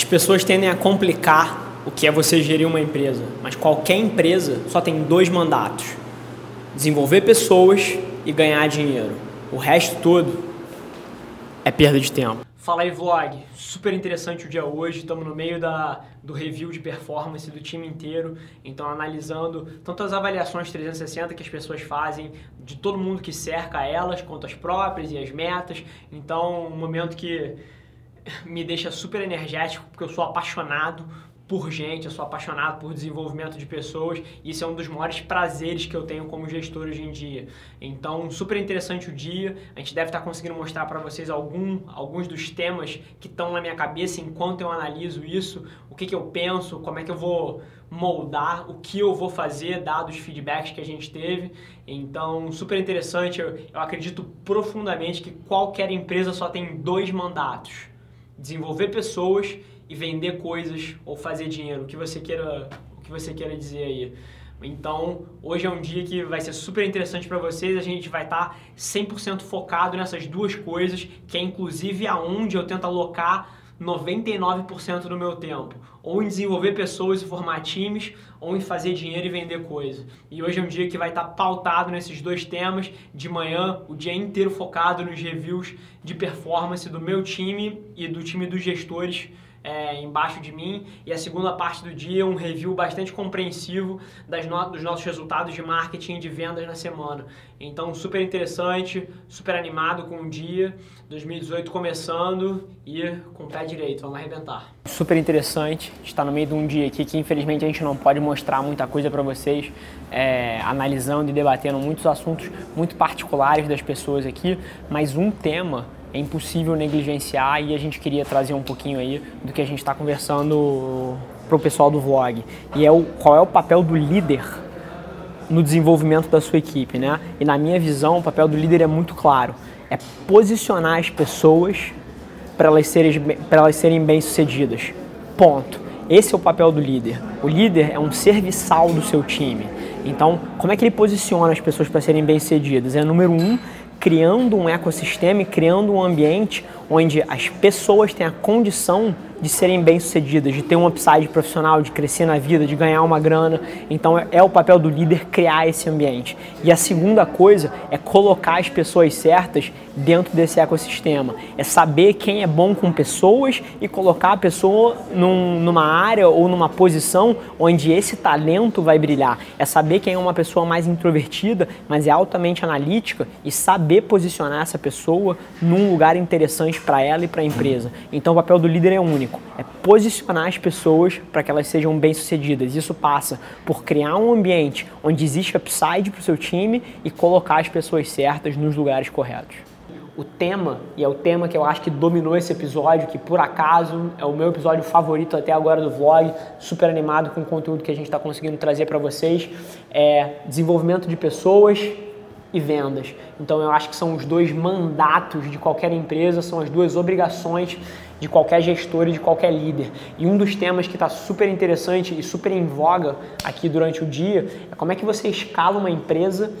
As pessoas tendem a complicar o que é você gerir uma empresa, mas qualquer empresa só tem dois mandatos: desenvolver pessoas e ganhar dinheiro. O resto todo é perda de tempo. Fala aí, vlog. Super interessante o dia hoje. Estamos no meio da, do review de performance do time inteiro. Então, analisando tanto as avaliações 360 que as pessoas fazem, de todo mundo que cerca elas, quanto as próprias e as metas. Então, um momento que me deixa super energético, porque eu sou apaixonado por gente, eu sou apaixonado por desenvolvimento de pessoas e isso é um dos maiores prazeres que eu tenho como gestor hoje em dia. Então, super interessante o dia. A gente deve estar conseguindo mostrar para vocês algum, alguns dos temas que estão na minha cabeça enquanto eu analiso isso, o que, que eu penso, como é que eu vou moldar, o que eu vou fazer, dados os feedbacks que a gente teve. Então, super interessante. Eu, eu acredito profundamente que qualquer empresa só tem dois mandatos: desenvolver pessoas e vender coisas ou fazer dinheiro, o que você queira, o que você queira dizer aí. Então, hoje é um dia que vai ser super interessante para vocês. A gente vai estar tá 100% focado nessas duas coisas, que é inclusive aonde eu tento alocar 99% do meu tempo, ou em desenvolver pessoas e formar times, ou em fazer dinheiro e vender coisa. E hoje é um dia que vai estar pautado nesses dois temas. De manhã, o dia inteiro focado nos reviews de performance do meu time e do time dos gestores é, embaixo de mim e a segunda parte do dia um review bastante compreensivo das no dos nossos resultados de marketing e de vendas na semana. Então, super interessante, super animado com o dia, 2018 começando e com o pé direito, vamos arrebentar. Super interessante, está no meio de um dia aqui que infelizmente a gente não pode mostrar muita coisa para vocês, é, analisando e debatendo muitos assuntos muito particulares das pessoas aqui, mas um tema é impossível negligenciar e a gente queria trazer um pouquinho aí do que a gente está conversando para o pessoal do vlog. E é o, qual é o papel do líder no desenvolvimento da sua equipe, né? E na minha visão, o papel do líder é muito claro. É posicionar as pessoas para elas, serem, elas serem bem-sucedidas. Ponto. Esse é o papel do líder. O líder é um serviçal do seu time. Então, como é que ele posiciona as pessoas para serem bem-sucedidas? É número um, criando um ecossistema e criando um ambiente onde as pessoas têm a condição de serem bem-sucedidas, de ter um upside profissional, de crescer na vida, de ganhar uma grana. Então é, é o papel do líder criar esse ambiente. E a segunda coisa é colocar as pessoas certas dentro desse ecossistema. É saber quem é bom com pessoas e colocar a pessoa num, numa área ou numa posição onde esse talento vai brilhar. É saber quem é uma pessoa mais introvertida, mas é altamente analítica e saber posicionar essa pessoa num lugar interessante para ela e para a empresa. Então o papel do líder é único, é posicionar as pessoas para que elas sejam bem-sucedidas. Isso passa por criar um ambiente onde existe upside para o seu time e colocar as pessoas certas nos lugares corretos. O tema, e é o tema que eu acho que dominou esse episódio, que por acaso é o meu episódio favorito até agora do vlog, super animado com o conteúdo que a gente está conseguindo trazer para vocês, é desenvolvimento de pessoas e vendas. Então eu acho que são os dois mandatos de qualquer empresa, são as duas obrigações de qualquer gestor e de qualquer líder. E um dos temas que está super interessante e super em voga aqui durante o dia é como é que você escala uma empresa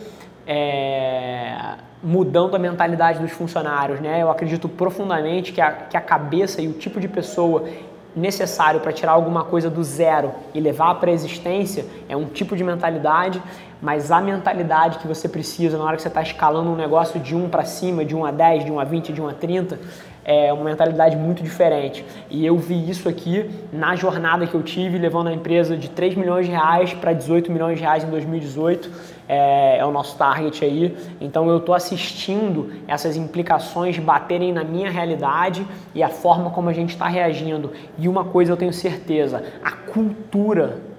é, mudando a mentalidade dos funcionários. Né? Eu acredito profundamente que a, que a cabeça e o tipo de pessoa necessário para tirar alguma coisa do zero e levar para a existência é um tipo de mentalidade mas a mentalidade que você precisa na hora que você está escalando um negócio de 1 para cima, de 1 a 10, de 1 a 20, de 1 a 30, é uma mentalidade muito diferente. E eu vi isso aqui na jornada que eu tive, levando a empresa de 3 milhões de reais para 18 milhões de reais em 2018. É, é o nosso target aí. Então eu estou assistindo essas implicações baterem na minha realidade e a forma como a gente está reagindo. E uma coisa eu tenho certeza: a cultura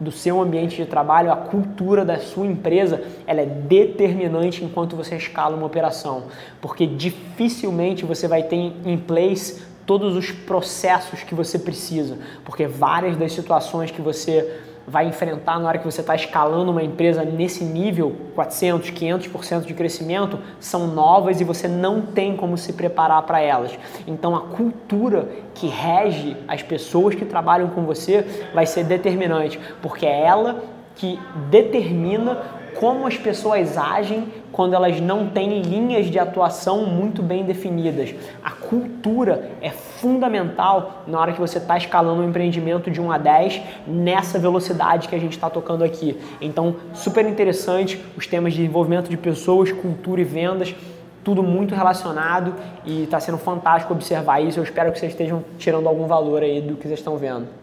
do seu ambiente de trabalho, a cultura da sua empresa, ela é determinante enquanto você escala uma operação, porque dificilmente você vai ter em place todos os processos que você precisa, porque várias das situações que você vai enfrentar na hora que você está escalando uma empresa nesse nível, 400, 500% de crescimento, são novas e você não tem como se preparar para elas. Então a cultura que rege as pessoas que trabalham com você vai ser determinante, porque é ela que determina como as pessoas agem quando elas não têm linhas de atuação muito bem definidas. A cultura é fundamental na hora que você está escalando um empreendimento de 1 a 10 nessa velocidade que a gente está tocando aqui. Então, super interessante os temas de desenvolvimento de pessoas, cultura e vendas tudo muito relacionado e está sendo fantástico observar isso. Eu espero que vocês estejam tirando algum valor aí do que vocês estão vendo.